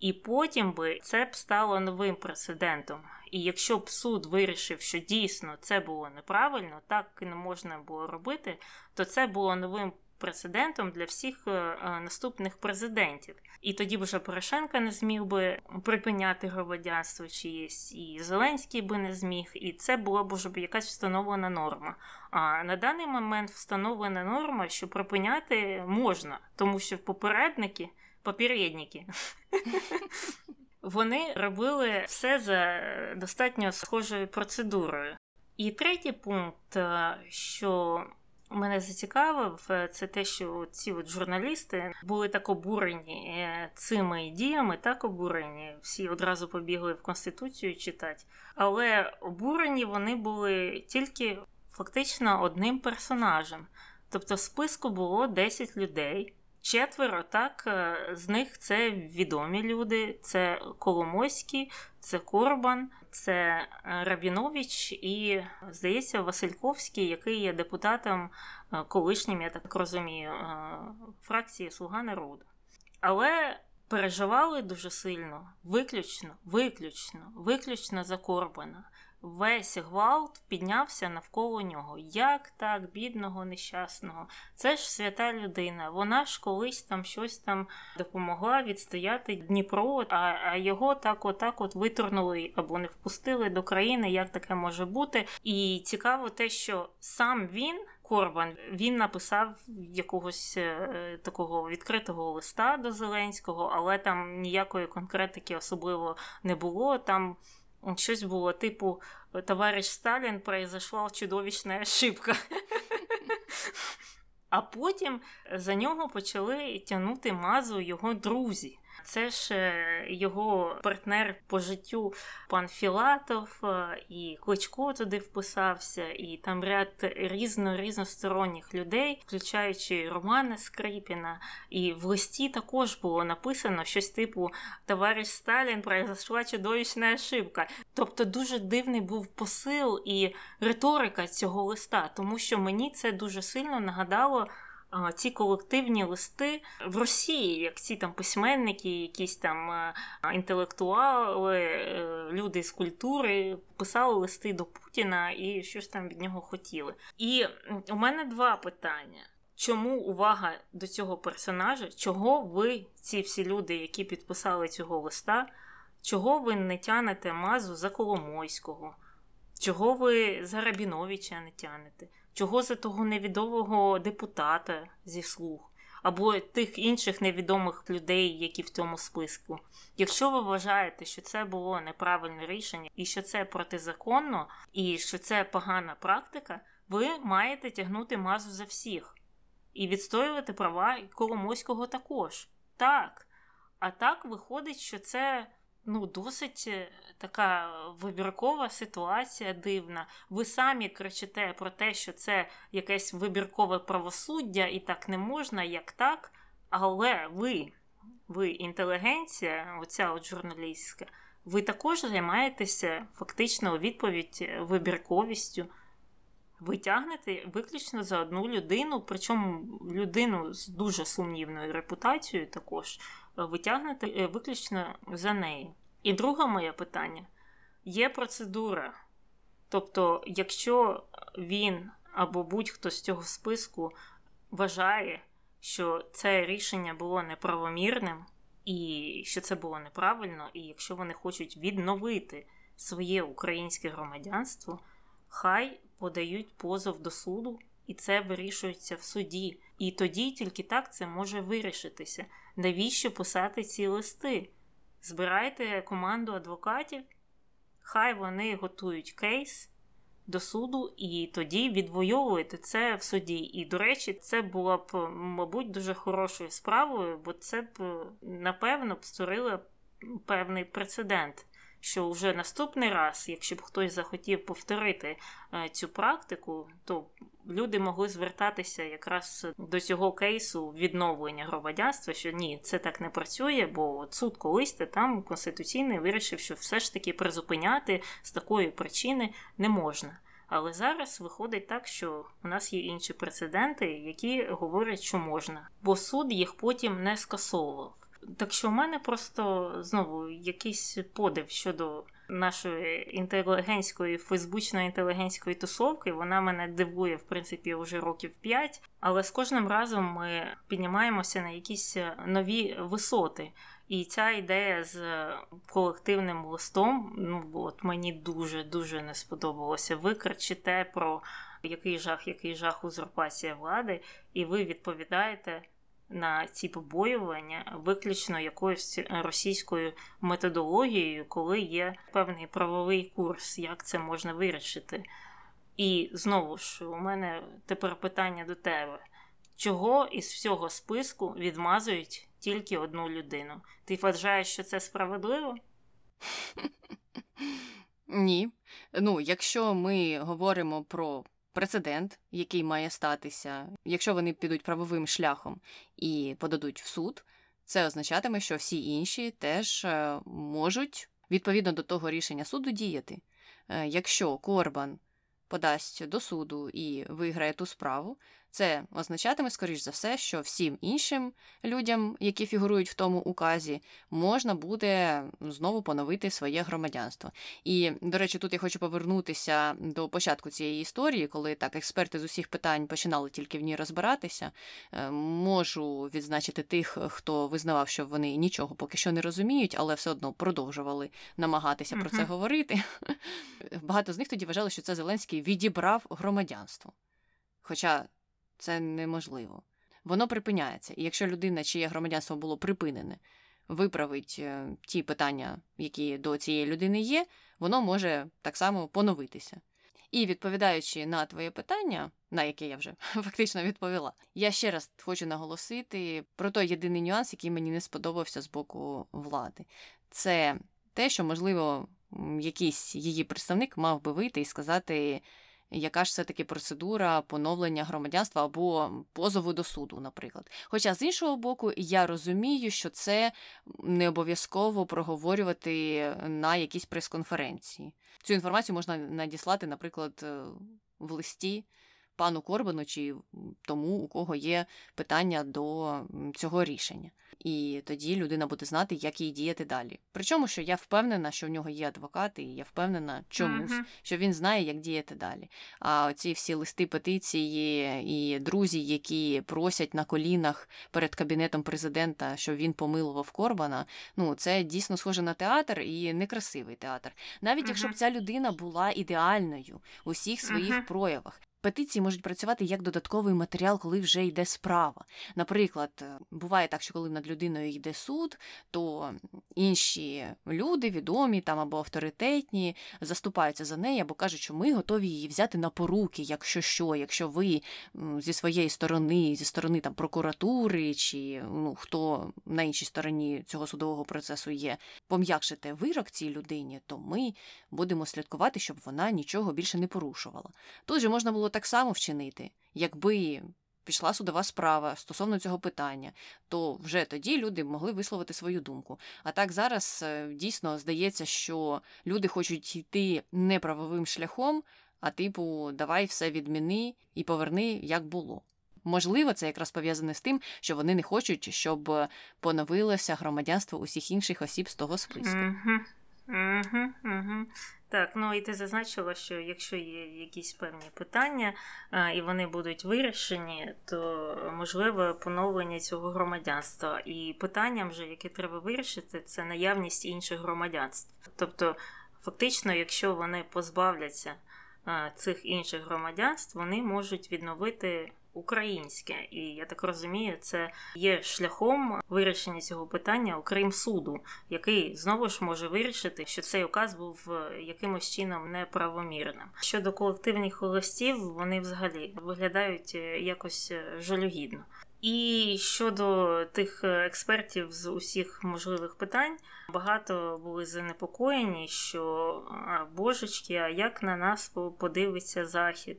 і потім би це б стало новим прецедентом. І якщо б суд вирішив, що дійсно це було неправильно, так не можна було робити, то це було новим прецедентом для всіх е, е, наступних президентів. І тоді б вже Порошенка не зміг би припиняти громадянство чиєсь, і Зеленський би не зміг, і це була б вже якась встановлена норма. А на даний момент встановлена норма, що припиняти можна, тому що попередники, попередники. [LAUGHS] Вони робили все за достатньо схожою процедурою. І третій пункт, е, що Мене зацікавив е, це те, що ці от журналісти були так обурені е, цими діями, так обурені. Всі одразу побігли в конституцію читати. Але обурені вони були тільки фактично одним персонажем. Тобто в списку було 10 людей, четверо, так, е, з них це відомі люди: це Коломойський, це Корбан, це е, Рабінович і, здається, Васильковський, який є депутатом е, колишнім, я так розумію, фракції Слуга народу. Але переживали дуже сильно, виключно, виключно, виключно за Корбана весь гвалт піднявся навколо нього. Як так, бідного, нещасного? Це ж свята людина. Вона ж колись там щось там допомогла відстояти Дніпро, а його так отак от виторнули або не впустили до країни, як таке може бути. І цікаво те, що сам він. Корбан він написав якогось е, такого відкритого листа до Зеленського, але там ніякої конкретики особливо не було. Там щось було типу товариш Сталін произошла чудовищна ошибка. [LAUGHS] А потім за нього почали тягнути мазу його друзі. Це ж е, його партнер по життю пан Філатов, е, і Кличко туди вписався, і там ряд різно різносторонніх людей, включаючи Романа Скрипіна. І в листі також було написано щось типу Товариш Сталін произошла чудовищна ошибка. Тобто дуже дивний був посил і риторика цього листа, тому що мені це дуже сильно нагадало ці колективні листи в Росії, як ці там письменники, якісь там е, інтелектуали, е, люди з культури писали листи до Путіна і щось там від нього хотіли. І у мене два питання. Чому увага до цього персонажа? Чого ви, ці всі люди, які підписали цього листа, чого ви не тянете мазу за Коломойського? Чого ви за Рабіновича не тянете? Чого за того невідомого депутата зі слуг, або тих інших невідомих людей, які в цьому списку. Якщо ви вважаєте, що це було неправильне рішення, і що це протизаконно, і що це погана практика, ви маєте тягнути мазу за всіх і відстоювати права Коломойського також. Так. А так виходить, що це ну, досить е, така вибіркова ситуація дивна. Ви самі кричите про те, що це якесь вибіркове правосуддя, і так не можна, як так. Але ви, ви інтелігенція, оця от журналістська, ви також займаєтеся фактично відповідь вибірковістю. Ви тягнете виключно за одну людину, причому людину з дуже сумнівною репутацією також ви тягнете е, виключно за неї. І друге моє питання: є процедура. Тобто, якщо він або будь-хто з цього списку вважає, що це рішення було неправомірним, і що це було неправильно, і якщо вони хочуть відновити своє українське громадянство, хай подають позов до суду, і це вирішується в суді. І тоді тільки так це може вирішитися. Навіщо писати ці листи? Збирайте команду адвокатів, хай вони готують кейс до суду, і тоді відвоювуєте це в суді. І, до речі, це було б, мабуть, дуже хорошою справою, бо це б, напевно, б створило певний прецедент що вже наступний раз, якщо б хтось захотів повторити е, цю практику, то люди могли звертатися якраз до цього кейсу відновлення громадянства, що ні, це так не працює, бо суд колись там конституційний вирішив, що все ж таки призупиняти з такої причини не можна. Але зараз виходить так, що у нас є інші прецеденти, які говорять, що можна, бо суд їх потім не скасовував. Так що в мене просто знову якийсь подив щодо нашої інтелігентської, фейсбучної інтелігентської тусовки. Вона мене дивує, в принципі, вже років п'ять. Але з кожним разом ми піднімаємося на якісь нові висоти. І ця ідея з колективним листом, ну от мені дуже дуже не сподобалося. Ви кричите про який жах, який жах узурпація влади, і ви відповідаєте на ці побоювання виключно якоюсь російською методологією, коли є певний правовий курс, як це можна вирішити. І знову ж у мене тепер питання до тебе. Чого із всього списку відмазують тільки одну людину? Ти вважаєш, що це справедливо? [LAUGHS] Ні. Ну, якщо ми говоримо про прецедент, який має статися, якщо вони підуть правовим шляхом і подадуть в суд, це означатиме, що всі інші теж е, можуть відповідно до того рішення суду діяти. Е, якщо Корбан подасть до суду і виграє ту справу, це означатиме, скоріш за все, що всім іншим людям, які фігурують в тому указі, можна буде знову поновити своє громадянство. І, до речі, тут я хочу повернутися до початку цієї історії, коли так експерти з усіх питань починали тільки в ній розбиратися. Е, можу відзначити тих, хто визнавав, що вони нічого поки що не розуміють, але все одно продовжували намагатися uh-huh. про це говорити. [LAUGHS] Багато з них тоді вважали, що це Зеленський відібрав громадянство. Хоча це неможливо. Воно припиняється. І якщо людина, чиє громадянство було припинене, виправить е, ті питання, які до цієї людини є, воно може так само поновитися. І відповідаючи на твоє питання, на яке я вже [LAUGHS] фактично відповіла, я ще раз хочу наголосити про той єдиний нюанс, який мені не сподобався з боку влади. Це те, що, можливо, якийсь її представник мав би вийти і сказати яка ж все-таки процедура поновлення громадянства або позову до суду, наприклад. Хоча з іншого боку, я розумію, що це не обов'язково проговорювати на якійсь прес-конференції. Цю інформацію можна надіслати, наприклад, е, в листі пану Корбану чи тому, у кого є питання до цього рішення. І тоді людина буде знати, як їй діяти далі. Причому, що я впевнена, що в нього є адвокати, і я впевнена чомусь, uh-huh. що він знає, як діяти далі. А ці всі листи петиції і друзі, які просять на колінах перед кабінетом президента, щоб він помилував Корбана, ну це дійсно схоже на театр і некрасивий театр. Навіть uh-huh. якщо б ця людина була ідеальною у всіх своїх uh-huh. проявах. Петиції можуть працювати як додатковий матеріал, коли вже йде справа. Наприклад, е, буває так, що коли над людиною йде суд, то інші люди, відомі там або авторитетні, заступаються за неї або кажуть, що ми готові її взяти на поруки, якщо що, якщо ви зі своєї сторони, зі сторони там прокуратури чи ну, хто на іншій стороні цього судового процесу є, пом'якшите вирок цій людині, то ми будемо слідкувати, щоб вона нічого більше не порушувала. Тут же можна було так само вчинити, якби пішла судова справа стосовно цього питання, то вже тоді люди могли висловити свою думку. А так зараз е, дійсно здається, що люди хочуть йти неправовим шляхом, а типу, давай все відміни і поверни, як було. Можливо, це якраз пов'язане з тим, що вони не хочуть, щоб поновилося громадянство усіх інших осіб з того списку. Угу, угу, угу. Так, ну і ти зазначила, що якщо є якісь певні питання а, і вони будуть вирішені, то можливе поновлення цього громадянства. І питанням, вже, яке треба вирішити, це наявність інших громадянств. Тобто, фактично, якщо вони позбавляться а, цих інших громадянств, вони можуть відновити українське, і я так розумію, це є шляхом вирішення цього питання окрім суду, який знову ж може вирішити, що цей указ був е, якимось чином неправомірним. Щодо колективних холостів, вони взагалі виглядають е, якось е, жалюгідно. І щодо тих експертів з усіх можливих питань, багато були занепокоєні, що божечки, а як на нас подивиться захід?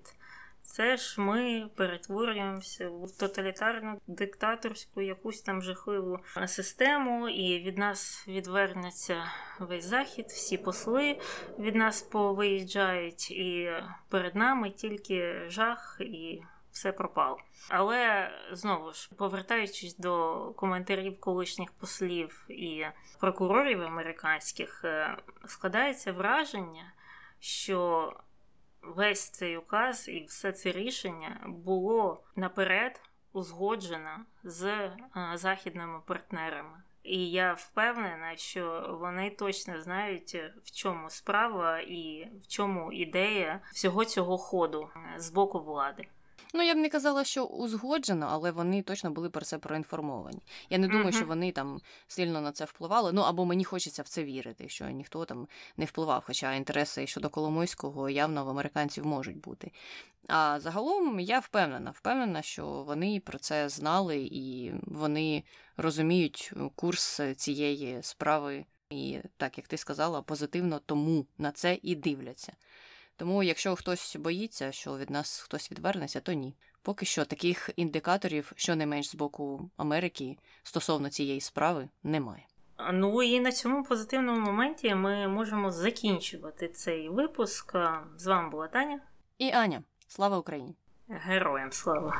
Це ж ми перетворюємося в тоталітарну диктаторську якусь там жахливу систему, і від нас відвернеться весь захід, всі посли від нас повиїжджають, і перед нами тільки жах і. Все пропало. Але знову ж повертаючись до коментарів колишніх послів і прокурорів американських, е, складається враження, що весь цей указ і все це рішення було наперед узгоджено з е, західними партнерами. І я впевнена, що вони точно знають, в чому справа і в чому ідея всього цього ходу е, з боку влади. Ну, я б не казала, що узгоджено, але вони точно були про це проінформовані. Я не думаю, що вони там сильно на це впливали. Ну або мені хочеться в це вірити, що ніхто там не впливав, хоча інтереси щодо Коломойського явно в американців можуть бути. А загалом я впевнена, впевнена, що вони про це знали і вони розуміють курс цієї справи. І так як ти сказала, позитивно тому на це і дивляться. Тому, якщо хтось боїться, що від нас хтось відвернеться, то ні. Поки що таких індикаторів, що не менш з боку Америки стосовно цієї справи, немає. Ну і на цьому позитивному моменті ми можемо закінчувати цей випуск. З вами була Таня. І Аня, слава Україні! Героям слава!